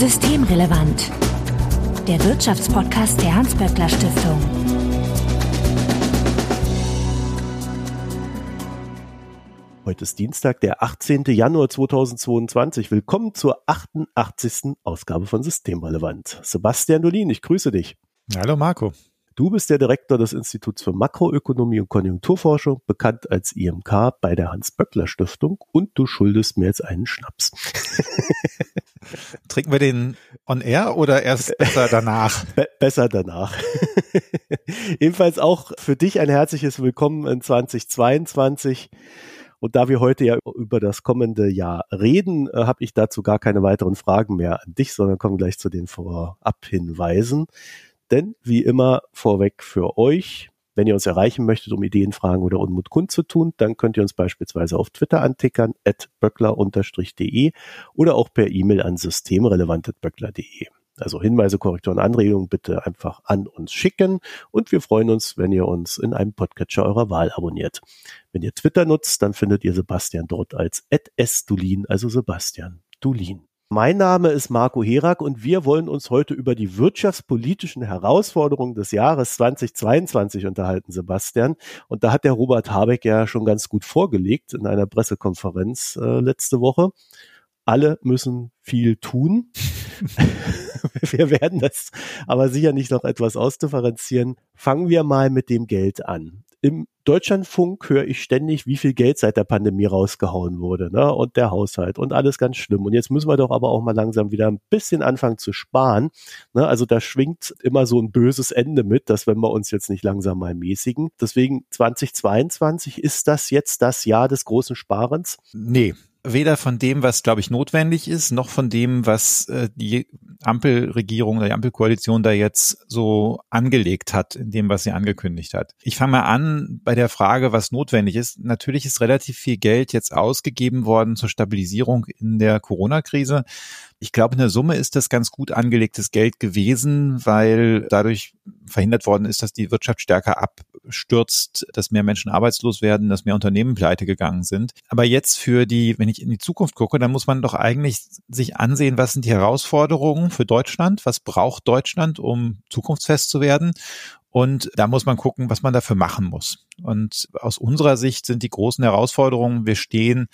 Systemrelevant. Der Wirtschaftspodcast der Hans-Böckler Stiftung. Heute ist Dienstag, der 18. Januar 2022. Willkommen zur 88. Ausgabe von Systemrelevant. Sebastian Dolin, ich grüße dich. Hallo Marco. Du bist der Direktor des Instituts für Makroökonomie und Konjunkturforschung, bekannt als IMK bei der Hans-Böckler-Stiftung und du schuldest mir jetzt einen Schnaps. Trinken wir den on air oder erst besser danach? Be besser danach. Ebenfalls auch für dich ein herzliches Willkommen in 2022. Und da wir heute ja über das kommende Jahr reden, äh, habe ich dazu gar keine weiteren Fragen mehr an dich, sondern kommen gleich zu den Vorab-Hinweisen. Denn wie immer vorweg für euch, wenn ihr uns erreichen möchtet, um Ideen, Fragen oder Unmut kundzutun, dann könnt ihr uns beispielsweise auf Twitter antickern, at böckler-de oder auch per E-Mail an systemrelevant.böckler.de. Also Hinweise, Korrekturen, Anregungen bitte einfach an uns schicken und wir freuen uns, wenn ihr uns in einem Podcatcher eurer Wahl abonniert. Wenn ihr Twitter nutzt, dann findet ihr Sebastian dort als @sdulin, also Sebastian Dulin. Mein Name ist Marco Herak und wir wollen uns heute über die wirtschaftspolitischen Herausforderungen des Jahres 2022 unterhalten, Sebastian. Und da hat der Robert Habeck ja schon ganz gut vorgelegt in einer Pressekonferenz äh, letzte Woche. Alle müssen viel tun. wir werden das aber sicher nicht noch etwas ausdifferenzieren. Fangen wir mal mit dem Geld an im Deutschlandfunk höre ich ständig, wie viel Geld seit der Pandemie rausgehauen wurde, ne? Und der Haushalt und alles ganz schlimm. Und jetzt müssen wir doch aber auch mal langsam wieder ein bisschen anfangen zu sparen. Ne? Also da schwingt immer so ein böses Ende mit, dass wenn wir uns jetzt nicht langsam mal mäßigen. Deswegen 2022 ist das jetzt das Jahr des großen Sparens? Nee, weder von dem, was, glaube ich, notwendig ist, noch von dem, was äh, die Ampelregierung oder die Ampelkoalition da jetzt so angelegt hat, in dem, was sie angekündigt hat. Ich fange mal an bei der Frage, was notwendig ist. Natürlich ist relativ viel Geld jetzt ausgegeben worden zur Stabilisierung in der Corona-Krise. Ich glaube, in der Summe ist das ganz gut angelegtes Geld gewesen, weil dadurch verhindert worden ist, dass die Wirtschaft stärker abstürzt, dass mehr Menschen arbeitslos werden, dass mehr Unternehmen pleite gegangen sind. Aber jetzt für die, wenn ich in die Zukunft gucke, dann muss man doch eigentlich sich ansehen, was sind die Herausforderungen für Deutschland? Was braucht Deutschland, um zukunftsfest zu werden? Und da muss man gucken, was man dafür machen muss. Und aus unserer Sicht sind die großen Herausforderungen, wir stehen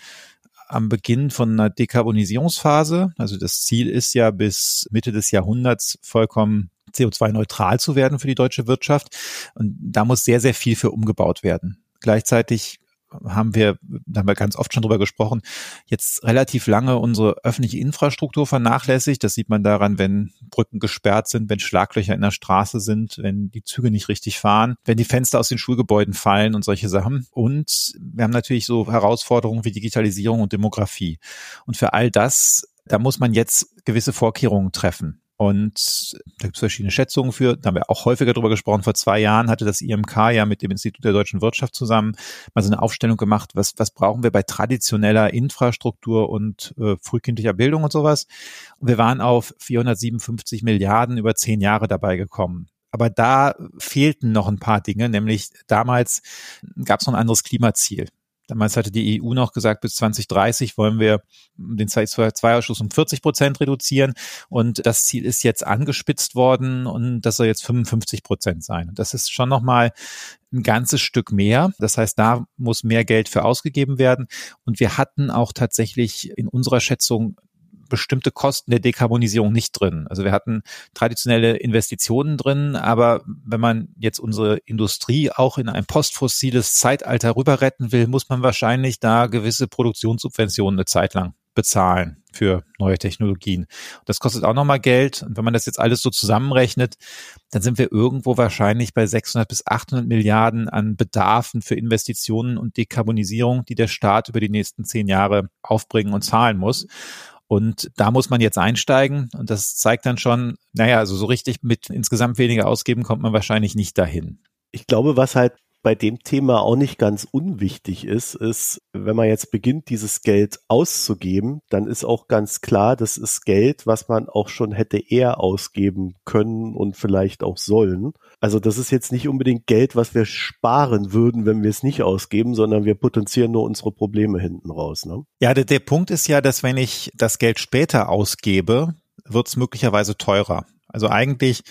am Beginn von einer Dekarbonisierungsphase. Also das Ziel ist ja bis Mitte des Jahrhunderts vollkommen CO2-neutral zu werden für die deutsche Wirtschaft. Und da muss sehr, sehr viel für umgebaut werden. Gleichzeitig haben wir, da haben wir ganz oft schon drüber gesprochen, jetzt relativ lange unsere öffentliche Infrastruktur vernachlässigt. Das sieht man daran, wenn Brücken gesperrt sind, wenn Schlaglöcher in der Straße sind, wenn die Züge nicht richtig fahren, wenn die Fenster aus den Schulgebäuden fallen und solche Sachen. Und wir haben natürlich so Herausforderungen wie Digitalisierung und Demografie. Und für all das, da muss man jetzt gewisse Vorkehrungen treffen. Und da gibt es verschiedene Schätzungen für. Da haben wir auch häufiger drüber gesprochen. Vor zwei Jahren hatte das IMK ja mit dem Institut der deutschen Wirtschaft zusammen mal so eine Aufstellung gemacht, was, was brauchen wir bei traditioneller Infrastruktur und äh, frühkindlicher Bildung und sowas. Und wir waren auf 457 Milliarden über zehn Jahre dabei gekommen. Aber da fehlten noch ein paar Dinge, nämlich damals gab es noch ein anderes Klimaziel. Damals hatte die EU noch gesagt, bis 2030 wollen wir den CO2-Ausstoß um 40 Prozent reduzieren. Und das Ziel ist jetzt angespitzt worden und das soll jetzt 55 Prozent sein. Und das ist schon nochmal ein ganzes Stück mehr. Das heißt, da muss mehr Geld für ausgegeben werden. Und wir hatten auch tatsächlich in unserer Schätzung bestimmte Kosten der Dekarbonisierung nicht drin. Also wir hatten traditionelle Investitionen drin, aber wenn man jetzt unsere Industrie auch in ein postfossiles Zeitalter rüber retten will, muss man wahrscheinlich da gewisse Produktionssubventionen eine Zeit lang bezahlen für neue Technologien. Das kostet auch nochmal Geld. Und wenn man das jetzt alles so zusammenrechnet, dann sind wir irgendwo wahrscheinlich bei 600 bis 800 Milliarden an Bedarfen für Investitionen und Dekarbonisierung, die der Staat über die nächsten zehn Jahre aufbringen und zahlen muss. Und da muss man jetzt einsteigen und das zeigt dann schon, naja, also so richtig mit insgesamt weniger ausgeben kommt man wahrscheinlich nicht dahin. Ich glaube, was halt bei dem Thema auch nicht ganz unwichtig ist, ist, wenn man jetzt beginnt, dieses Geld auszugeben, dann ist auch ganz klar, das ist Geld, was man auch schon hätte eher ausgeben können und vielleicht auch sollen. Also das ist jetzt nicht unbedingt Geld, was wir sparen würden, wenn wir es nicht ausgeben, sondern wir potenzieren nur unsere Probleme hinten raus. Ne? Ja, der, der Punkt ist ja, dass wenn ich das Geld später ausgebe, wird es möglicherweise teurer. Also eigentlich,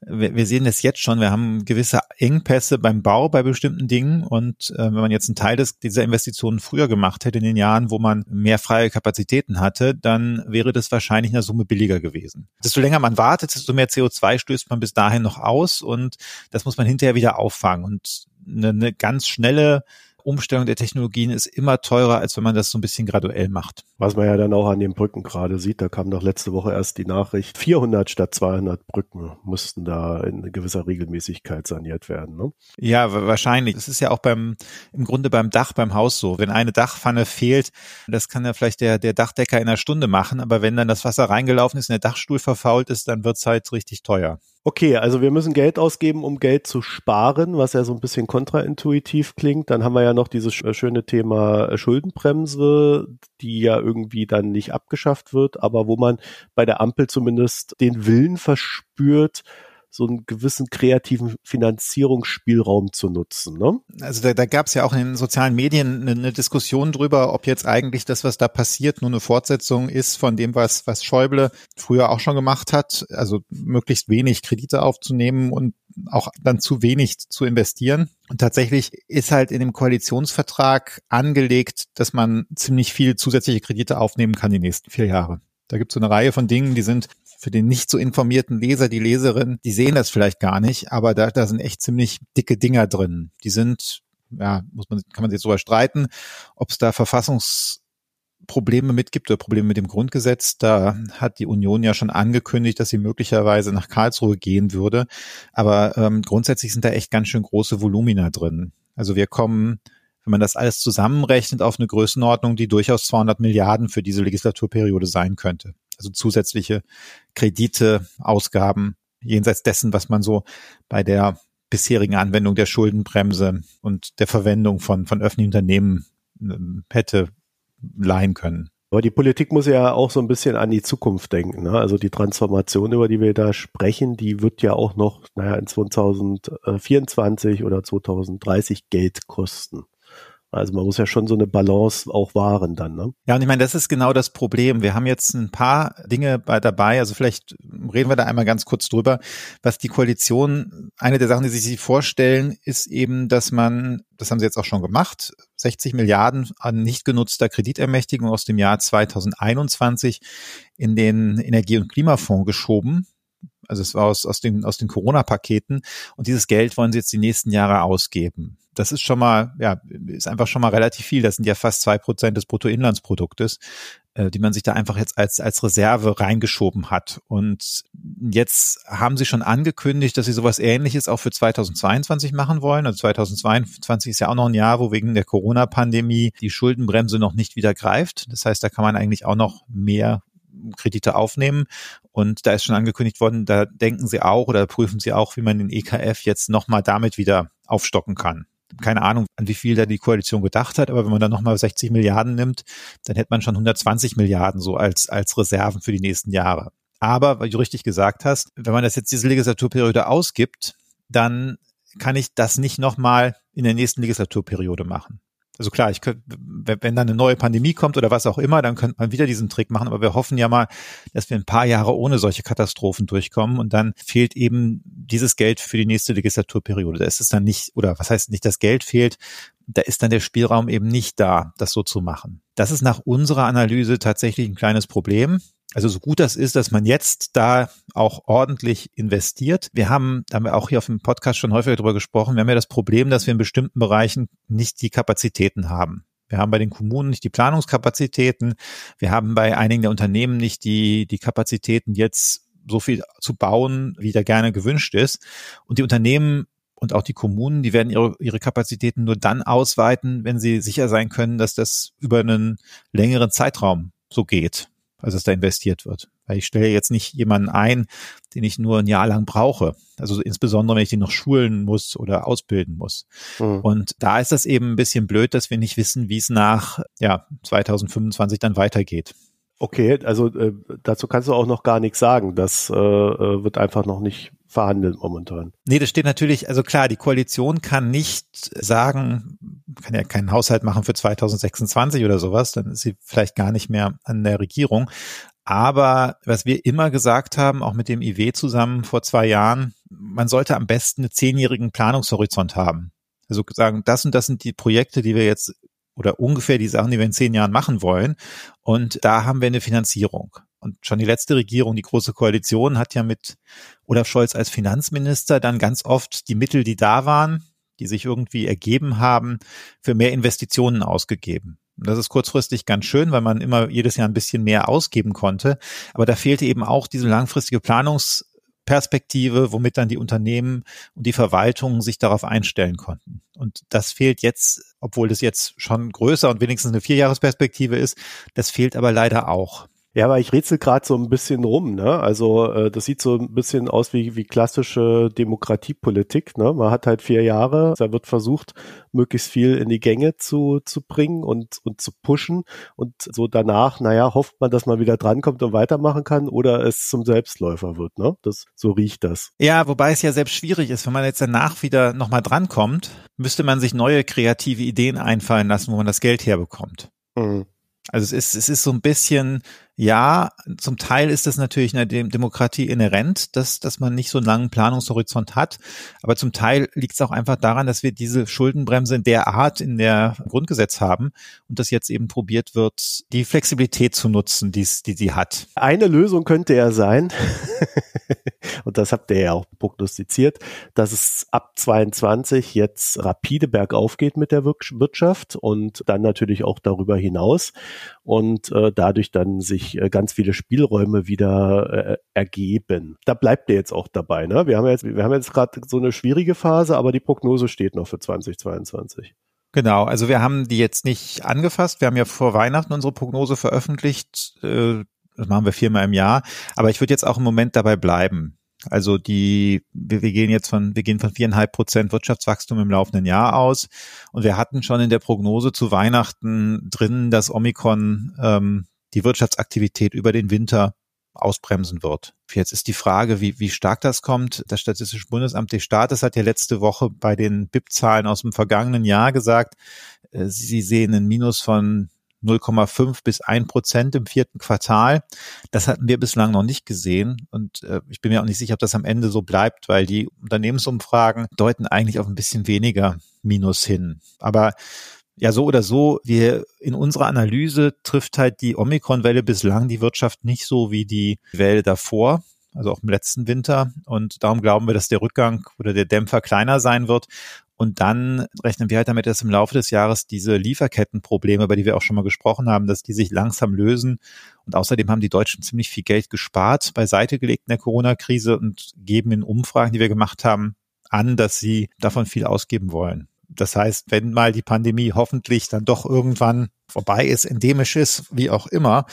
wir, sehen es jetzt schon, wir haben gewisse Engpässe beim Bau bei bestimmten Dingen und äh, wenn man jetzt einen Teil des, dieser Investitionen früher gemacht hätte in den Jahren, wo man mehr freie Kapazitäten hatte, dann wäre das wahrscheinlich in der Summe billiger gewesen. Desto länger man wartet, desto mehr CO2 stößt man bis dahin noch aus und das muss man hinterher wieder auffangen und eine, eine ganz schnelle Umstellung der Technologien ist immer teurer, als wenn man das so ein bisschen graduell macht. Was man ja dann auch an den Brücken gerade sieht, da kam doch letzte Woche erst die Nachricht, 400 statt 200 Brücken mussten da in gewisser Regelmäßigkeit saniert werden. Ne? Ja, wahrscheinlich. Das ist ja auch beim, im Grunde beim Dach, beim Haus so. Wenn eine Dachpfanne fehlt, das kann ja vielleicht der, der Dachdecker in einer Stunde machen, aber wenn dann das Wasser reingelaufen ist und der Dachstuhl verfault ist, dann wird's halt richtig teuer. Okay, also wir müssen Geld ausgeben, um Geld zu sparen, was ja so ein bisschen kontraintuitiv klingt. Dann haben wir ja noch dieses schöne Thema äh, Schuldenbremse, die ja irgendwie dann nicht abgeschafft wird, aber wo man bei der Ampel zumindest den Willen verspürt, so einen gewissen kreativen Finanzierungsspielraum zu nutzen. Ne? Also da, da gab es ja auch in den sozialen Medien eine, eine, Diskussion drüber, ob jetzt eigentlich das, was da passiert, nur eine Fortsetzung ist von dem, was, was Schäuble früher auch schon gemacht hat, also möglichst wenig Kredite aufzunehmen und auch dann zu wenig zu investieren. Und tatsächlich ist halt in dem Koalitionsvertrag angelegt, dass man ziemlich viel zusätzliche Kredite aufnehmen kann die nächsten vier Jahre. Da gibt es so eine Reihe von Dingen, die sind für den nicht so informierten Leser, die Leserin, die sehen das vielleicht gar nicht, aber da, da sind echt ziemlich dicke Dinger drin. Die sind, ja, muss man, kann man sich drüber streiten, ob es da Verfassungsprobleme mitgibt oder Probleme mit dem Grundgesetz. Da hat die Union ja schon angekündigt, dass sie möglicherweise nach Karlsruhe gehen würde. Aber ähm, grundsätzlich sind da echt ganz schön große Volumina drin. Also wir kommen wenn man das alles zusammenrechnet, auf eine Größenordnung, die durchaus 200 Milliarden für diese Legislaturperiode sein könnte. Also zusätzliche Kredite, Ausgaben, jenseits dessen, was man so bei der bisherigen Anwendung der Schuldenbremse und der Verwendung von, von öffentlichen Unternehmen ähm, hätte leihen können. Aber die Politik muss ja auch so ein bisschen an die Zukunft denken. Ne? Also die Transformation, über die wir da sprechen, die wird ja auch noch, naja, in 2024 oder 2030 Geld kosten. Also man muss ja schon so eine Balance auch wahren dann. Ne? Ja, und ich meine, das ist genau das Problem. Wir haben jetzt ein paar Dinge bei dabei. Also vielleicht reden wir da einmal ganz kurz drüber. Was die Koalition, eine der Sachen, die sich vorstellen, ist eben, dass man, das haben sie jetzt auch schon gemacht, 60 Milliarden an nicht genutzter Kreditermächtigung aus dem Jahr 2021 in den Energie- und Klimafonds geschoben. Also es war aus, aus den, aus den Corona-Paketen. Und dieses Geld wollen sie jetzt die nächsten Jahre ausgeben das ist schon mal, ja, ist einfach schon mal relativ viel. Das sind ja fast zwei Prozent des Bruttoinlandsproduktes, äh, die man sich da einfach jetzt als, als Reserve reingeschoben hat. Und jetzt haben sie schon angekündigt, dass sie sowas ähnliches auch für 2022 machen wollen. Also 2022 ist ja auch noch ein Jahr, wo wegen der Corona-Pandemie die Schuldenbremse noch nicht wieder greift. Das heißt, da kann man eigentlich auch noch mehr Kredite aufnehmen. Und da ist schon angekündigt worden, da denken sie auch oder prüfen sie auch, wie man den EKF jetzt nochmal damit wieder aufstocken kann keine Ahnung, an wie viel da die Koalition gedacht hat, aber wenn man dann nochmal 60 Milliarden nimmt, dann hätte man schon 120 Milliarden so als, als Reserven für die nächsten Jahre. Aber, weil du richtig gesagt hast, wenn man das jetzt diese Legislaturperiode ausgibt, dann kann ich das nicht nochmal in der nächsten Legislaturperiode machen. Also klar, ich könnte, wenn dann eine neue Pandemie kommt oder was auch immer, dann könnte man wieder diesen Trick machen. Aber wir hoffen ja mal, dass wir ein paar Jahre ohne solche Katastrophen durchkommen und dann fehlt eben dieses Geld für die nächste Legislaturperiode. Da ist es dann nicht, oder was heißt nicht, das Geld fehlt, da ist dann der Spielraum eben nicht da, das so zu machen. Das ist nach unserer Analyse tatsächlich ein kleines Problem. Also so gut das ist, dass man jetzt da auch ordentlich investiert. Wir haben, da haben wir auch hier auf dem Podcast schon häufiger darüber gesprochen, wir haben ja das Problem, dass wir in bestimmten Bereichen nicht die Kapazitäten haben. Wir haben bei den Kommunen nicht die Planungskapazitäten. Wir haben bei einigen der Unternehmen nicht die, die Kapazitäten, jetzt so viel zu bauen, wie da gerne gewünscht ist. Und die Unternehmen und auch die Kommunen, die werden ihre, ihre Kapazitäten nur dann ausweiten, wenn sie sicher sein können, dass das über einen längeren Zeitraum so geht also dass da investiert wird. Weil ich stelle jetzt nicht jemanden ein, den ich nur ein Jahr lang brauche. Also insbesondere, wenn ich den noch schulen muss oder ausbilden muss. Mhm. Und da ist das eben ein bisschen blöd, dass wir nicht wissen, wie es nach ja, 2025 dann weitergeht. Okay, also äh, dazu kannst du auch noch gar nichts sagen. Das äh, äh wird einfach noch nicht verhandeln momentan. Nee, das steht natürlich, also klar, die Koalition kann nicht sagen, kann ja keinen Haushalt machen für 2026 oder sowas, dann ist sie vielleicht gar nicht mehr an der Regierung. Aber was wir immer gesagt haben, auch mit dem IW zusammen vor zwei Jahren, man sollte am besten einen zehnjährigen Planungshorizont haben. Also sagen, das und das sind die Projekte, die wir jetzt oder ungefähr die Sachen, die wir in zehn Jahren machen wollen. Und da haben wir eine Finanzierung. Und schon die letzte Regierung, die Große Koalition, hat ja mit Olaf Scholz als Finanzminister dann ganz oft die Mittel, die da waren, die sich irgendwie ergeben haben, für mehr Investitionen ausgegeben. Das ist kurzfristig ganz schön, weil man immer jedes Jahr ein bisschen mehr ausgeben konnte. Aber da fehlte eben auch diese langfristige Planungsperspektive, womit dann die Unternehmen und die Verwaltungen sich darauf einstellen konnten. Und das fehlt jetzt, obwohl das jetzt schon größer und wenigstens eine Vierjahresperspektive ist, das fehlt aber leider auch. Ja, aber ich rätsel gerade so ein bisschen rum, ne? Also äh, das sieht so ein bisschen aus wie, wie klassische Demokratiepolitik, ne? Man hat halt vier Jahre, da wird versucht, möglichst viel in die Gänge zu, zu bringen und, und zu pushen und so danach, naja, hofft man, dass man wieder drankommt und weitermachen kann oder es zum Selbstläufer wird, ne? Das, so riecht das. Ja, wobei es ja selbst schwierig ist, wenn man jetzt danach wieder nochmal drankommt, müsste man sich neue kreative Ideen einfallen lassen, wo man das Geld herbekommt. Mhm. Also es ist, es ist so ein bisschen, ja, zum Teil ist das natürlich in der Demokratie inhärent, dass, dass man nicht so einen langen Planungshorizont hat. Aber zum Teil liegt es auch einfach daran, dass wir diese Schuldenbremse in der Art in der Grundgesetz haben und das jetzt eben probiert wird, die Flexibilität zu nutzen, die die hat. Eine Lösung könnte ja sein, und das habt ihr ja auch prognostiziert, dass es ab 22 jetzt rapide bergauf geht mit der Wirtschaft und dann natürlich auch darüber hinaus und äh, dadurch dann sich äh, ganz viele Spielräume wieder äh, ergeben. Da bleibt ihr jetzt auch dabei. Ne? Wir haben jetzt, wir haben jetzt gerade so eine schwierige Phase, aber die Prognose steht noch für 2022. Genau, also wir haben die jetzt nicht angefasst. Wir haben ja vor Weihnachten unsere Prognose veröffentlicht. Äh, das machen wir viermal im Jahr. Aber ich würde jetzt auch im Moment dabei bleiben. Also die, wir, wir gehen jetzt von, wir gehen von viereinhalb Prozent Wirtschaftswachstum im laufenden Jahr aus. Und wir hatten schon in der Prognose zu Weihnachten drin, dass Omikron ähm, die Wirtschaftsaktivität über den Winter ausbremsen wird. Jetzt ist die Frage, wie, wie stark das kommt. Das Statistische Bundesamt des Staates hat ja letzte Woche bei den BIP-Zahlen aus dem vergangenen Jahr gesagt, äh, sie sehen ein Minus von 0,5 bis 1 Prozent im vierten Quartal. Das hatten wir bislang noch nicht gesehen und äh, ich bin mir auch nicht sicher, ob das am Ende so bleibt, weil die Unternehmensumfragen deuten eigentlich auf ein bisschen weniger Minus hin. Aber ja, so oder so, wir in unserer Analyse trifft halt die Omikron-Welle bislang die Wirtschaft nicht so wie die Welle davor also auch im letzten Winter. Und darum glauben wir, dass der Rückgang oder der Dämpfer kleiner sein wird. Und dann rechnen wir halt damit, dass im Laufe des Jahres diese Lieferkettenprobleme, über die wir auch schon mal gesprochen haben, dass die sich langsam lösen. Und außerdem haben die Deutschen ziemlich viel Geld gespart, beiseite gelegt in der Corona-Krise und geben in Umfragen, die wir gemacht haben, an, dass sie davon viel ausgeben wollen. Das heißt, wenn mal die Pandemie hoffentlich dann doch irgendwann vorbei ist, endemisch ist, wie auch immer,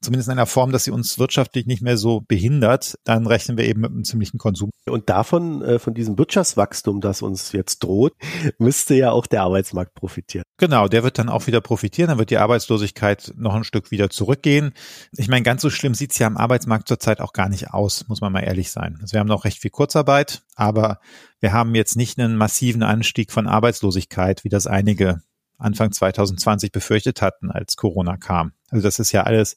zumindest in einer Form, dass sie uns wirtschaftlich nicht mehr so behindert, dann rechnen wir eben mit einem ziemlichen Konsum. Und davon, äh, von diesem Wirtschaftswachstum, das uns jetzt droht, müsste ja auch der Arbeitsmarkt profitieren. Genau, der wird dann auch wieder profitieren, dann wird die Arbeitslosigkeit noch ein Stück wieder zurückgehen. Ich meine, ganz so schlimm sieht's ja am Arbeitsmarkt zurzeit auch gar nicht aus, muss man mal ehrlich sein. Also wir haben noch recht viel Kurzarbeit, aber wir haben jetzt nicht einen massiven Anstieg von Arbeitslosigkeit, wie das einige Anfang 2020 befürchtet hatten, als Corona kam. Also das ist ja alles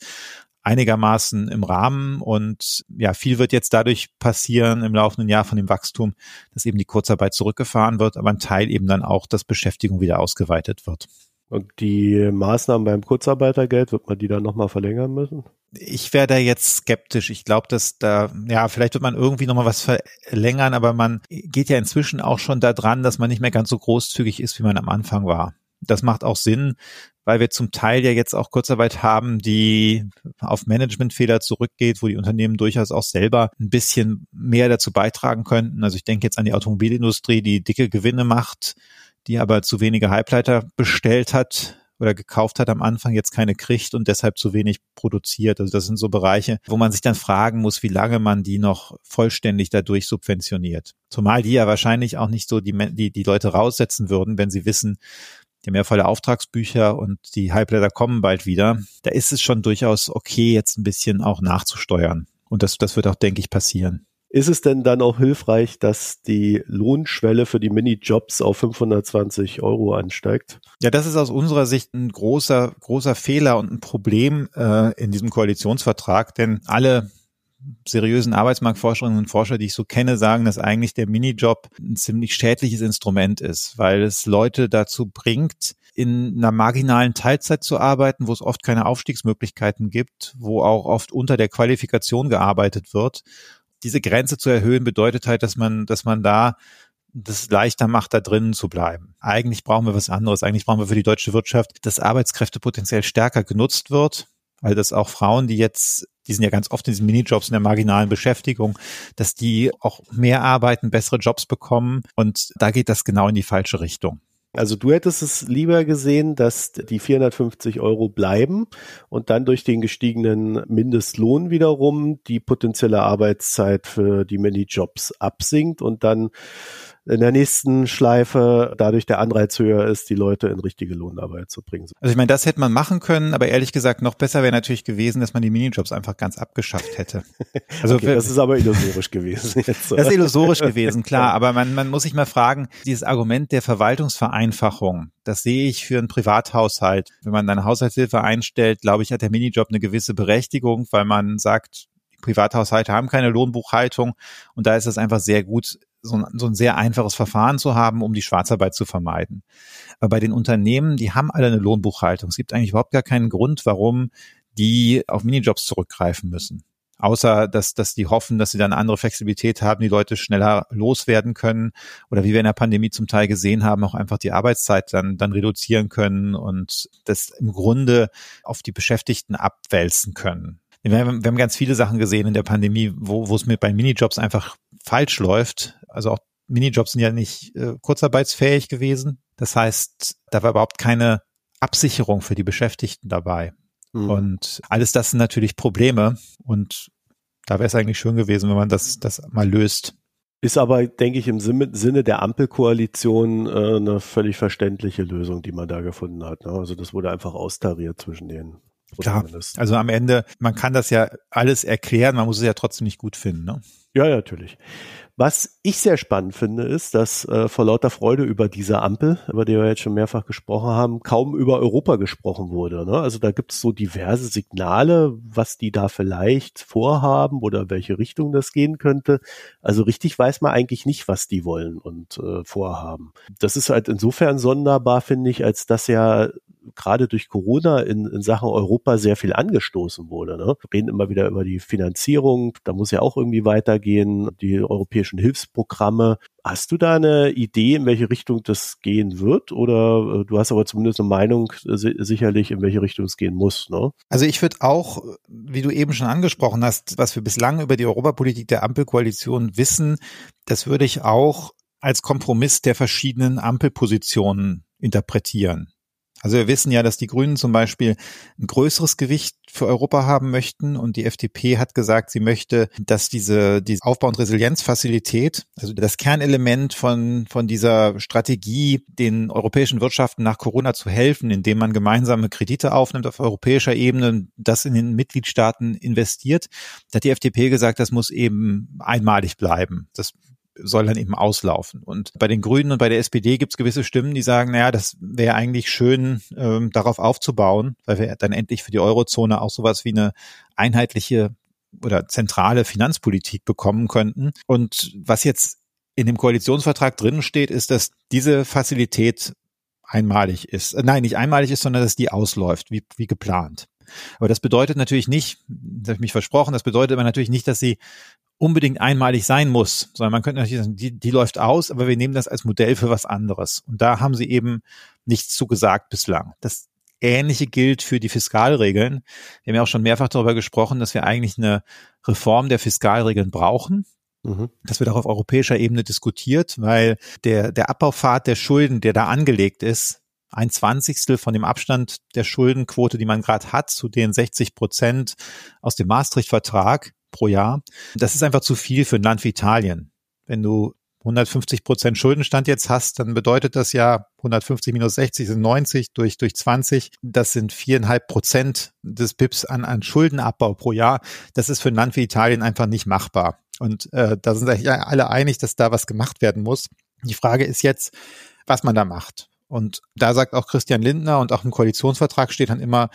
einigermaßen im Rahmen und ja, viel wird jetzt dadurch passieren im laufenden Jahr von dem Wachstum, dass eben die Kurzarbeit zurückgefahren wird, aber ein Teil eben dann auch, dass Beschäftigung wieder ausgeweitet wird. Und die Maßnahmen beim Kurzarbeitergeld, wird man die dann nochmal verlängern müssen? Ich wäre da jetzt skeptisch. Ich glaube, dass da, ja, vielleicht wird man irgendwie nochmal was verlängern, aber man geht ja inzwischen auch schon da dran, dass man nicht mehr ganz so großzügig ist, wie man am Anfang war. Das macht auch Sinn, weil wir zum Teil ja jetzt auch Kurzarbeit haben, die auf Managementfehler zurückgeht, wo die Unternehmen durchaus auch selber ein bisschen mehr dazu beitragen könnten. Also ich denke jetzt an die Automobilindustrie, die dicke Gewinne macht, die aber zu wenige Halbleiter bestellt hat oder gekauft hat am Anfang, jetzt keine kriegt und deshalb zu wenig produziert. Also das sind so Bereiche, wo man sich dann fragen muss, wie lange man die noch vollständig dadurch subventioniert. Zumal die ja wahrscheinlich auch nicht so die, die, die Leute raussetzen würden, wenn sie wissen, die haben ja volle Auftragsbücher und die Halbleiter kommen bald wieder. Da ist es schon durchaus okay, jetzt ein bisschen auch nachzusteuern. Und das, das wird auch, denke ich, passieren. Ist es denn dann auch hilfreich, dass die Lohnschwelle für die Minijobs auf 520 Euro ansteigt? Ja, das ist aus unserer Sicht ein großer, großer Fehler und ein Problem äh, in diesem Koalitionsvertrag, denn alle seriösen Arbeitsmarktforscherinnen und Forscher, die ich so kenne, sagen, dass eigentlich der Minijob ein ziemlich schädliches Instrument ist, weil es Leute dazu bringt, in einer marginalen Teilzeit zu arbeiten, wo es oft keine Aufstiegsmöglichkeiten gibt, wo auch oft unter der Qualifikation gearbeitet wird. Diese Grenze zu erhöhen bedeutet halt, dass man, dass man da das leichter macht, da drinnen zu bleiben. Eigentlich brauchen wir was anderes. Eigentlich brauchen wir für die deutsche Wirtschaft, dass Arbeitskräftepotenzial stärker genutzt wird, weil das auch Frauen, die jetzt, die sind ja ganz oft in diesen Minijobs in der marginalen Beschäftigung, dass die auch mehr arbeiten, bessere Jobs bekommen und da geht das genau in die falsche Richtung. Also du hättest es lieber gesehen, dass die 450 Euro bleiben und dann durch den gestiegenen Mindestlohn wiederum die potenzielle Arbeitszeit für die Minijobs absinkt und dann in der nächsten Schleife dadurch der Anreiz höher ist, die Leute in richtige Lohnarbeit zu bringen. Also ich meine, das hätte man machen können, aber ehrlich gesagt, noch besser wäre natürlich gewesen, dass man die Minijobs einfach ganz abgeschafft hätte. Also okay, das ist aber illusorisch gewesen. Jetzt. Das ist illusorisch gewesen, klar, aber man, man muss sich mal fragen, dieses Argument der Verwaltungsvereinfachung, das sehe ich für einen Privathaushalt. Wenn man eine Haushaltshilfe einstellt, glaube ich, hat der Minijob eine gewisse Berechtigung, weil man sagt, Privathaushalte haben keine Lohnbuchhaltung und da ist es einfach sehr gut, so ein, so ein sehr einfaches Verfahren zu haben, um die Schwarzarbeit zu vermeiden. Aber bei den Unternehmen, die haben alle eine Lohnbuchhaltung. Es gibt eigentlich überhaupt gar keinen Grund, warum die auf Minijobs zurückgreifen müssen. Außer, dass, dass die hoffen, dass sie dann andere Flexibilität haben, die Leute schneller loswerden können oder wie wir in der Pandemie zum Teil gesehen haben, auch einfach die Arbeitszeit dann, dann reduzieren können und das im Grunde auf die Beschäftigten abwälzen können. Wir haben, ganz viele Sachen gesehen in der Pandemie, wo, wo es mit bei Minijobs einfach falsch läuft. Also auch Minijobs sind ja nicht äh, kurzarbeitsfähig gewesen. Das heißt, da war überhaupt keine Absicherung für die Beschäftigten dabei. Mhm. Und alles das sind natürlich Probleme. Und da wäre es eigentlich schön gewesen, wenn man das, das mal löst. Ist aber, denke ich, im Sinne der Ampelkoalition äh, eine völlig verständliche Lösung, die man da gefunden hat. Ne? Also das wurde einfach austariert zwischen denen. Klar, also am Ende, man kann das ja alles erklären, man muss es ja trotzdem nicht gut finden. Ne? Ja, natürlich. Was ich sehr spannend finde, ist, dass äh, vor lauter Freude über diese Ampel, über die wir jetzt schon mehrfach gesprochen haben, kaum über Europa gesprochen wurde. Ne? Also da gibt es so diverse Signale, was die da vielleicht vorhaben oder welche Richtung das gehen könnte. Also richtig weiß man eigentlich nicht, was die wollen und äh, vorhaben. Das ist halt insofern sonderbar, finde ich, als dass ja gerade durch Corona in, in Sachen Europa sehr viel angestoßen wurde. Ne? Wir reden immer wieder über die Finanzierung, da muss ja auch irgendwie weitergehen, die europäischen Hilfsprogramme. Hast du da eine Idee, in welche Richtung das gehen wird? Oder äh, du hast aber zumindest eine Meinung äh, sicherlich, in welche Richtung es gehen muss, ne? Also ich würde auch, wie du eben schon angesprochen hast, was wir bislang über die Europapolitik der Ampelkoalition wissen, das würde ich auch als Kompromiss der verschiedenen Ampelpositionen interpretieren. Also wir wissen ja, dass die Grünen zum Beispiel ein größeres Gewicht für Europa haben möchten und die FDP hat gesagt, sie möchte, dass diese, diese Aufbau- und Resilienzfazilität, also das Kernelement von, von dieser Strategie, den europäischen Wirtschaften nach Corona zu helfen, indem man gemeinsame Kredite aufnimmt auf europäischer Ebene, das in den Mitgliedstaaten investiert, da hat die FDP gesagt, das muss eben einmalig bleiben. Das soll dann eben auslaufen. Und bei den Grünen und bei der SPD gibt es gewisse Stimmen, die sagen, naja, das wäre eigentlich schön, ähm, darauf aufzubauen, weil wir dann endlich für die Eurozone auch sowas wie eine einheitliche oder zentrale Finanzpolitik bekommen könnten. Und was jetzt in dem Koalitionsvertrag drin steht, ist, dass diese Fazilität einmalig ist. Äh, nein, nicht einmalig ist, sondern dass die ausläuft, wie, wie geplant. Aber das bedeutet natürlich nicht, das habe ich mich versprochen, das bedeutet aber natürlich nicht, dass sie unbedingt einmalig sein muss, sondern man könnte natürlich sagen, die, die läuft aus, aber wir nehmen das als Modell für was anderes. Und da haben sie eben nichts zu gesagt bislang. Das Ähnliche gilt für die Fiskalregeln. Wir haben ja auch schon mehrfach darüber gesprochen, dass wir eigentlich eine Reform der Fiskalregeln brauchen. Mhm. Das wird auch auf europäischer Ebene diskutiert, weil der, der Abbaufahrt der Schulden, der da angelegt ist, ein Zwanzigstel von dem Abstand der Schuldenquote, die man gerade hat, zu den 60 Prozent aus dem Maastricht-Vertrag, pro Jahr. Das ist einfach zu viel für ein Land wie Italien. Wenn du 150 Prozent Schuldenstand jetzt hast, dann bedeutet das ja 150 minus 60 sind 90 durch, durch 20. Das sind viereinhalb Prozent des BIPs an, an Schuldenabbau pro Jahr. Das ist für ein Land wie Italien einfach nicht machbar. Und äh, da sind sich alle einig, dass da was gemacht werden muss. Die Frage ist jetzt, was man da macht. Und da sagt auch Christian Lindner und auch im Koalitionsvertrag steht dann immer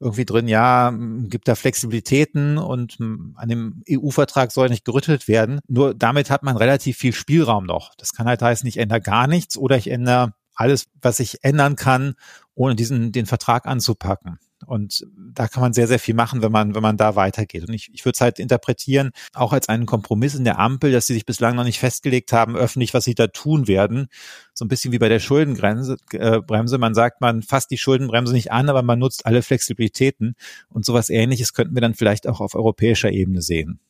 irgendwie drin, ja, gibt da Flexibilitäten und an dem EU-Vertrag soll nicht gerüttelt werden. Nur damit hat man relativ viel Spielraum noch. Das kann halt heißen, ich ändere gar nichts oder ich ändere alles, was ich ändern kann, ohne diesen, den Vertrag anzupacken. Und da kann man sehr, sehr viel machen, wenn man, wenn man da weitergeht. Und ich, ich würde es halt interpretieren, auch als einen Kompromiss in der Ampel, dass sie sich bislang noch nicht festgelegt haben, öffentlich, was sie da tun werden. So ein bisschen wie bei der Schuldenbremse. Äh, Bremse. Man sagt, man fasst die Schuldenbremse nicht an, aber man nutzt alle Flexibilitäten. Und sowas ähnliches könnten wir dann vielleicht auch auf europäischer Ebene sehen.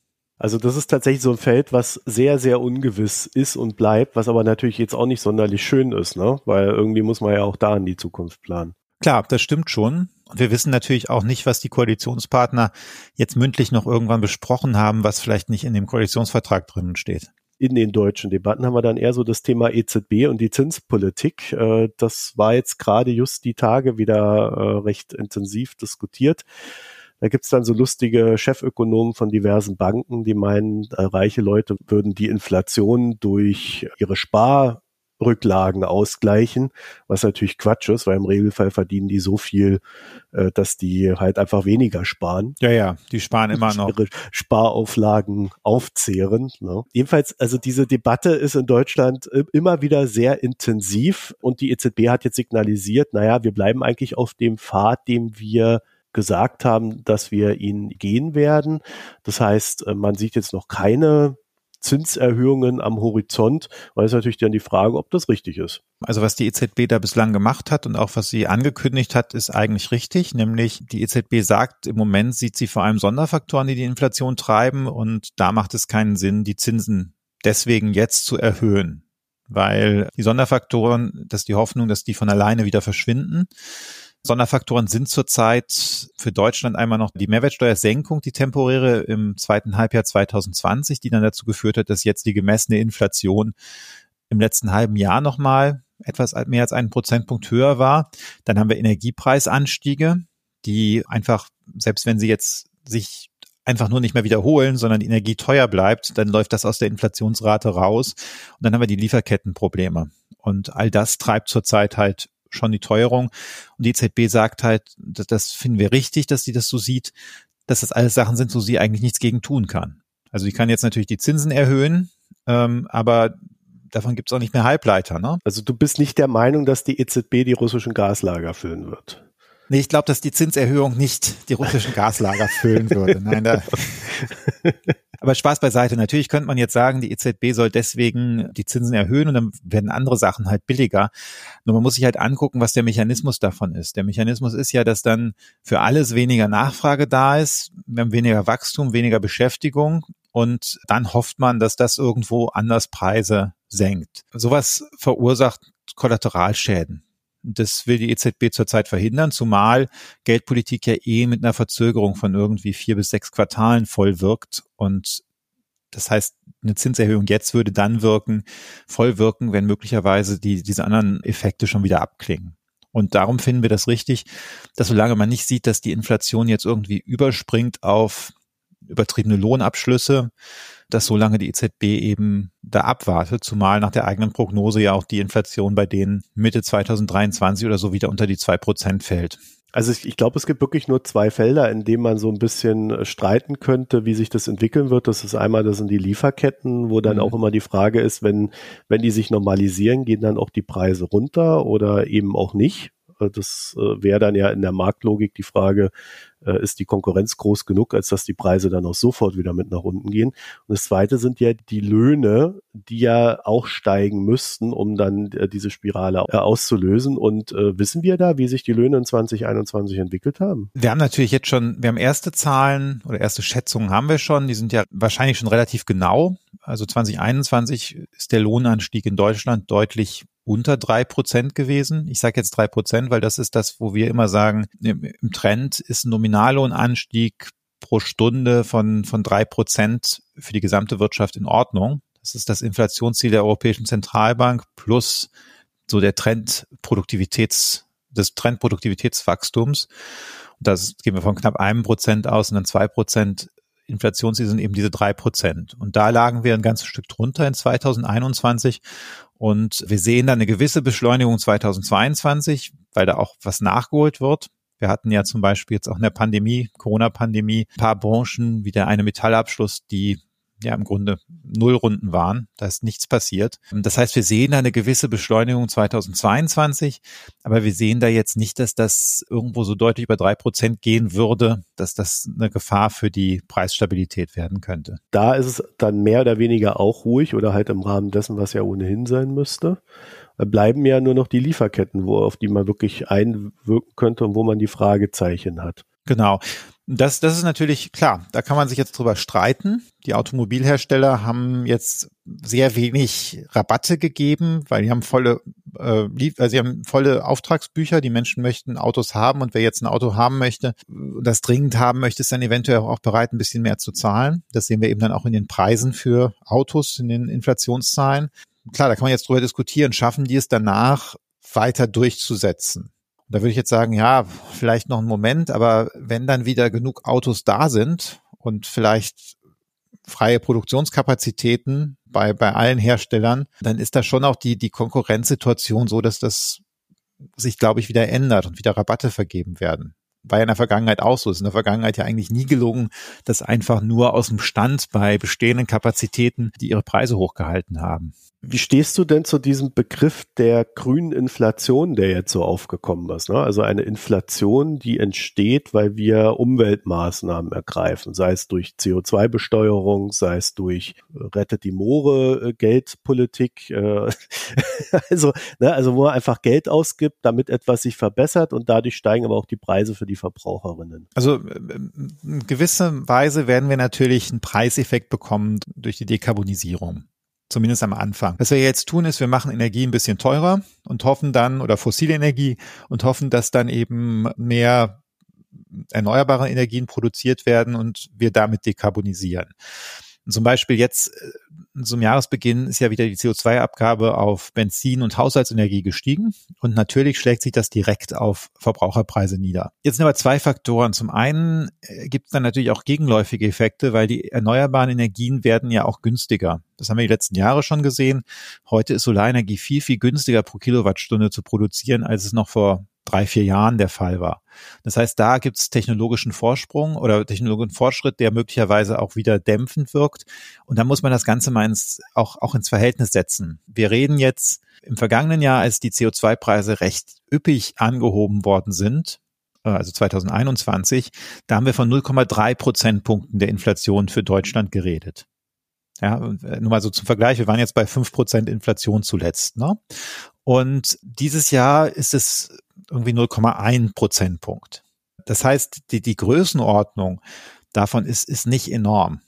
Also das ist tatsächlich so ein Feld, was sehr, sehr ungewiss ist und bleibt, was aber natürlich jetzt auch nicht sonderlich schön ist, ne? Weil irgendwie muss man ja auch da in die Zukunft planen. Klar, das stimmt schon. Und wir wissen natürlich auch nicht, was die Koalitionspartner jetzt mündlich noch irgendwann besprochen haben, was vielleicht nicht in dem Koalitionsvertrag drinnen steht. In den deutschen Debatten haben wir dann eher so das Thema EZB und die Zinspolitik. Äh, das war jetzt gerade just die Tage wieder äh, recht intensiv diskutiert. Da gibt's dann so lustige Chefökonomen von diversen Banken, die meinen, äh, reiche Leute würden die Inflation durch ihre Spar Rücklagen ausgleichen, was natürlich Quatsch ist, weil im Regelfall verdienen die so viel, äh, dass die halt einfach weniger sparen. Ja, ja, die sparen immer noch. Ihre Sparauflagen aufzehren. Ne? Jedenfalls, also diese Debatte ist in Deutschland immer wieder sehr intensiv und die EZB hat jetzt signalisiert, naja, wir bleiben eigentlich auf dem Pfad, dem wir gesagt haben, dass wir ihn gehen werden. Das heißt, äh, man sieht jetzt noch keine Zinserhöhungen am Horizont. Und ist natürlich dann die Frage, ob das richtig ist. Also was die EZB da bislang gemacht hat und auch was sie angekündigt hat, ist eigentlich richtig. Nämlich die EZB sagt, im Moment sieht sie vor allem Sonderfaktoren, die die Inflation treiben. Und da macht es keinen Sinn, die Zinsen deswegen jetzt zu erhöhen. Weil die Sonderfaktoren, das ist die Hoffnung, dass die von alleine wieder verschwinden. Sonderfaktoren sind zurzeit für Deutschland einmal noch die Mehrwertsteuersenkung, die temporäre im zweiten Halbjahr 2020, die dann dazu geführt hat, dass jetzt die gemessene Inflation im letzten halben Jahr nochmal etwas mehr als einen Prozentpunkt höher war. Dann haben wir Energiepreisanstiege, die einfach, selbst wenn sie jetzt sich einfach nur nicht mehr wiederholen, sondern die Energie teuer bleibt, dann läuft das aus der Inflationsrate raus. Und dann haben wir die Lieferkettenprobleme. Und all das treibt zurzeit halt schon die Teuerung. Und die EZB sagt halt, das, das finden wir richtig, dass sie das so sieht, dass das alles Sachen sind, wo sie eigentlich nichts gegen tun kann. Also sie kann jetzt natürlich die Zinsen erhöhen, ähm, aber davon gibt es auch nicht mehr Halbleiter. Ne? Also du bist nicht der Meinung, dass die EZB die russischen Gaslager füllen wird? Nee, ich glaube, dass die Zinserhöhung nicht die russischen Gaslager füllen würde. Nein, da, aber Spaß beiseite. Natürlich könnte man jetzt sagen, die EZB soll deswegen die Zinsen erhöhen und dann werden andere Sachen halt billiger. Nur man muss sich halt angucken, was der Mechanismus davon ist. Der Mechanismus ist ja, dass dann für alles weniger Nachfrage da ist, wir haben weniger Wachstum, weniger Beschäftigung und dann hofft man, dass das irgendwo anders Preise senkt. Sowas verursacht Kollateralschäden. Das will die EZB zurzeit verhindern, zumal Geldpolitik ja eh mit einer Verzögerung von irgendwie vier bis sechs Quartalen voll wirkt. Und das heißt, eine Zinserhöhung jetzt würde dann wirken, voll wirken, wenn möglicherweise die, diese anderen Effekte schon wieder abklingen. Und darum finden wir das richtig, dass solange man nicht sieht, dass die Inflation jetzt irgendwie überspringt auf übertriebene Lohnabschlüsse, dass solange die EZB eben da abwartet, zumal nach der eigenen Prognose ja auch die Inflation bei denen Mitte 2023 oder so wieder unter die zwei Prozent fällt. Also ich, ich glaube, es gibt wirklich nur zwei Felder, in denen man so ein bisschen äh, streiten könnte, wie sich das entwickeln wird. Das ist einmal, das sind die Lieferketten, wo dann mhm. auch immer die Frage ist, wenn, wenn die sich normalisieren, gehen dann auch die Preise runter oder eben auch nicht. Äh, das äh, wäre dann ja in der Marktlogik die Frage, äh, ist die Konkurrenz groß genug, als dass die Preise dann auch sofort wieder mit nach unten gehen. Und das Zweite sind ja die Löhne, die ja auch steigen müssten, um dann äh, diese Spirale äh, auszulösen. Und äh, wissen wir da, wie sich die Löhne in 2021 entwickelt haben? Wir haben natürlich jetzt schon, wir haben erste Zahlen oder erste Schätzungen haben wir schon. Die sind ja wahrscheinlich schon relativ genau. Also 2021 ist der Lohnanstieg in Deutschland deutlich unter drei Prozent gewesen. Ich sage jetzt drei Prozent, weil das ist das, wo wir immer sagen, im, Trend ist ein Nominallohnanstieg pro Stunde von, von drei Prozent für die gesamte Wirtschaft in Ordnung. Das ist das Inflationsziel der Europäischen Zentralbank plus so der Trend Produktivitäts, des Trendproduktivitätswachstums. Und das gehen wir von knapp einem Prozent aus und dann zwei Prozent Inflationsziel eben diese drei Prozent. Und da lagen wir ein ganzes Stück drunter in 2021. Und wir sehen da eine gewisse Beschleunigung 2022, weil da auch was nachgeholt wird. Wir hatten ja zum Beispiel jetzt auch in der Pandemie, Corona-Pandemie, paar Branchen wie der eine Metallabschluss, die ja im Grunde Nullrunden waren. Da ist nichts passiert. Das heißt, wir sehen da eine gewisse Beschleunigung 2022, aber wir sehen da jetzt nicht, dass das irgendwo so deutlich über drei Prozent gehen würde, dass das eine Gefahr für die Preisstabilität werden könnte. Da ist es dann mehr oder weniger auch ruhig oder halt im Rahmen dessen, was ja ohnehin sein müsste. Bleiben ja nur noch die Lieferketten, wo, auf die man wirklich einwirken könnte und wo man die Fragezeichen hat. Genau. Das, das ist natürlich klar. Da kann man sich jetzt drüber streiten. Die Automobilhersteller haben jetzt sehr wenig Rabatte gegeben, weil die haben volle, äh, also sie haben volle Auftragsbücher. Die Menschen möchten Autos haben und wer jetzt ein Auto haben möchte, das dringend haben möchte, ist dann eventuell auch bereit, ein bisschen mehr zu zahlen. Das sehen wir eben dann auch in den Preisen für Autos, in den Inflationszahlen. Klar, da kann man jetzt drüber diskutieren. Schaffen die es danach weiter durchzusetzen? Da würde ich jetzt sagen, ja, vielleicht noch einen Moment, aber wenn dann wieder genug Autos da sind und vielleicht freie Produktionskapazitäten bei, bei allen Herstellern, dann ist da schon auch die, die Konkurrenzsituation so, dass das sich, glaube ich, wieder ändert und wieder Rabatte vergeben werden. War ja in der Vergangenheit auch so. Es ist in der Vergangenheit ja eigentlich nie gelungen, dass einfach nur aus dem Stand bei bestehenden Kapazitäten, die ihre Preise hochgehalten haben. Wie stehst du denn zu diesem Begriff der grünen Inflation, der jetzt so aufgekommen ist? Ne? Also eine Inflation, die entsteht, weil wir Umweltmaßnahmen ergreifen, sei es durch CO2-Besteuerung, sei es durch äh, Rettet die Moore äh, Geldpolitik. Äh, also, ne, also wo man einfach Geld ausgibt, damit etwas sich verbessert und dadurch steigen aber auch die Preise für die Verbraucherinnen. Also in gewisser Weise werden wir natürlich einen Preiseffekt bekommen durch die Dekarbonisierung. Zumindest am Anfang. Was wir jetzt tun, ist, wir machen Energie ein bisschen teurer und hoffen dann, oder fossile Energie, und hoffen, dass dann eben mehr erneuerbare Energien produziert werden und wir damit dekarbonisieren. Zum Beispiel jetzt äh, zum Jahresbeginn ist ja wieder die CO2-Abgabe auf Benzin und Haushaltsenergie gestiegen und natürlich schlägt sich das direkt auf Verbraucherpreise nieder. Jetzt sind aber zwei Faktoren. Zum einen äh, gibt es dann natürlich auch gegenläufige Effekte, weil die erneuerbaren Energien werden ja auch günstiger. Das haben wir die letzten Jahre schon gesehen. Heute ist Solarenergie viel, viel günstiger pro Kilowattstunde zu produzieren, als es noch vor drei, vier Jahren der Fall war. Das heißt, da gibt es technologischen Vorsprung oder technologischen Fortschritt, der möglicherweise auch wieder dämpfend wirkt. Und da muss man das Ganze mal ins, auch, auch ins Verhältnis setzen. Wir reden jetzt im vergangenen Jahr, als die CO2-Preise recht üppig angehoben worden sind, äh, also 2021, da haben wir von 0,3 Prozentpunkten der Inflation für Deutschland geredet. Ja, nur mal so zum Vergleich, wir waren jetzt bei fünf Prozent Inflation zuletzt. Ne? Und dieses Jahr ist es irgendwie 0,1 Prozentpunkt. Das heißt, die, die Größenordnung davon ist, ist nicht enorm.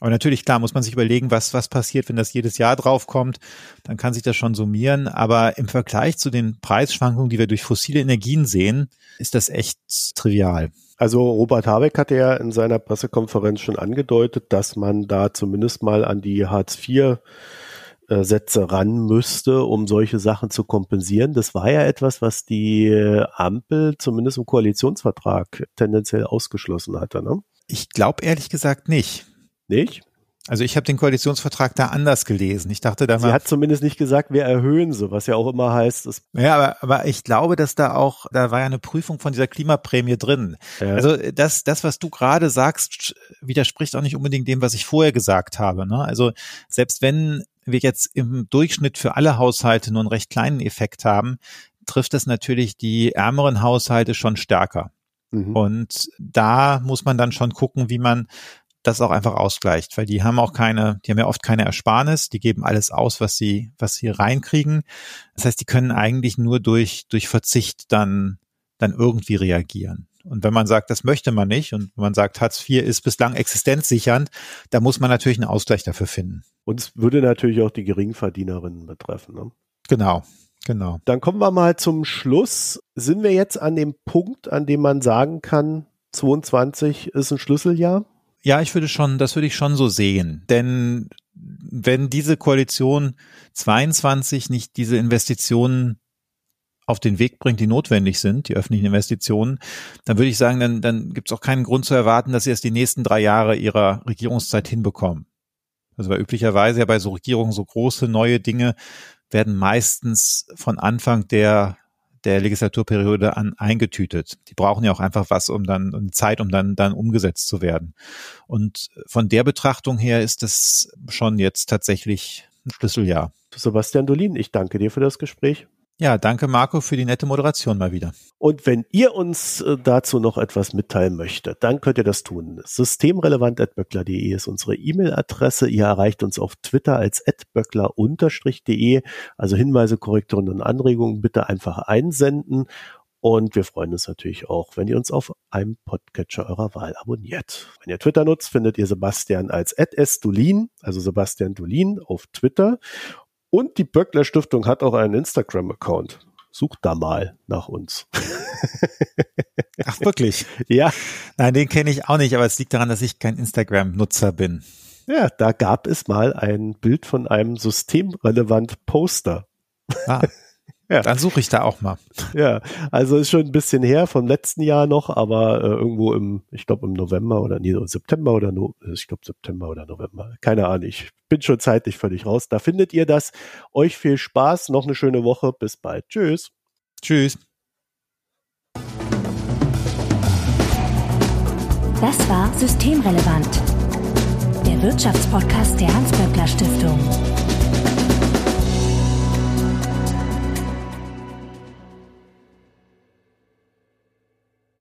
Aber natürlich, klar, muss man sich überlegen, was, was passiert, wenn das jedes Jahr draufkommt. Dann kann sich das schon summieren. Aber im Vergleich zu den Preisschwankungen, die wir durch fossile Energien sehen, ist das echt trivial. Also Robert Habeck hatte ja in seiner Pressekonferenz schon angedeutet, dass man da zumindest mal an die Hartz IV Sätze ran müsste, um solche Sachen zu kompensieren. Das war ja etwas, was die Ampel zumindest im Koalitionsvertrag tendenziell ausgeschlossen hatte. Ne? Ich glaube ehrlich gesagt nicht. Nicht? Also ich habe den Koalitionsvertrag da anders gelesen. Ich dachte da Sie hat zumindest nicht gesagt, wir erhöhen sie, was ja auch immer heißt. Dass ja, aber, aber ich glaube, dass da auch, da war ja eine Prüfung von dieser Klimaprämie drin. Ja. Also das, das, was du gerade sagst, widerspricht auch nicht unbedingt dem, was ich vorher gesagt habe. Ne? Also selbst wenn wir jetzt im Durchschnitt für alle Haushalte nur einen recht kleinen Effekt haben, trifft es natürlich die ärmeren Haushalte schon stärker. Mhm. Und da muss man dann schon gucken, wie man das auch einfach ausgleicht, weil die haben auch keine, die haben ja oft keine Ersparnis, die geben alles aus, was sie, was sie reinkriegen. Das heißt, die können eigentlich nur durch, durch Verzicht dann, dann irgendwie reagieren. Und wenn man sagt, das möchte man nicht und wenn man sagt, Hartz IV ist bislang existenzsichernd, da muss man natürlich einen Ausgleich dafür finden. Und es würde natürlich auch die Geringverdienerinnen betreffen. Ne? Genau, genau. Dann kommen wir mal zum Schluss. Sind wir jetzt an dem Punkt, an dem man sagen kann, 22 ist ein Schlüsseljahr? Ja, ich würde schon, das würde ich schon so sehen. Denn wenn diese Koalition 22 nicht diese Investitionen auf den Weg bringt, die notwendig sind, die öffentlichen Investitionen, dann würde ich sagen, dann, dann gibt es auch keinen Grund zu erwarten, dass sie erst die nächsten drei Jahre ihrer Regierungszeit hinbekommen. Also weil üblicherweise ja bei so Regierungen so große neue Dinge werden meistens von Anfang der der Legislaturperiode an eingetütet. Die brauchen ja auch einfach was, um dann Zeit, um dann dann umgesetzt zu werden. Und von der Betrachtung her ist es schon jetzt tatsächlich ein Schlüsseljahr. Sebastian Dolin, ich danke dir für das Gespräch. Ja, danke Marco für die nette Moderation mal wieder. Und wenn ihr uns äh, dazu noch etwas mitteilen möchtet, dann könnt ihr das tun. Systemrelevant.böckler.de ist unsere E-Mail-Adresse. Ihr erreicht uns auf Twitter als böckler-de. Also Hinweise, Korrekturen und Anregungen bitte einfach einsenden. Und wir freuen uns natürlich auch, wenn ihr uns auf einem Podcatcher eurer Wahl abonniert. Wenn ihr Twitter nutzt, findet ihr Sebastian als @sdulin, also Sebastian Dulin auf Twitter. Und die Böckler Stiftung hat auch einen Instagram-Account. Sucht da mal nach uns. Ach, wirklich? Ja. Nein, den kenne ich auch nicht, aber es liegt daran, dass ich kein Instagram-Nutzer bin. Ja, da gab es mal ein Bild von einem systemrelevant Poster. Ah. Ja. Dann suche ich da auch mal. Ja, also ist schon ein bisschen her vom letzten Jahr noch, aber äh, irgendwo im, ich glaube im November oder nee, September oder no, ich glaube September oder November. Keine Ahnung, ich bin schon zeitlich völlig raus. Da findet ihr das. Euch viel Spaß, noch eine schöne Woche. Bis bald. Tschüss. Tschüss. Das war Systemrelevant, der Wirtschaftspodcast der Hans-Böckler Stiftung.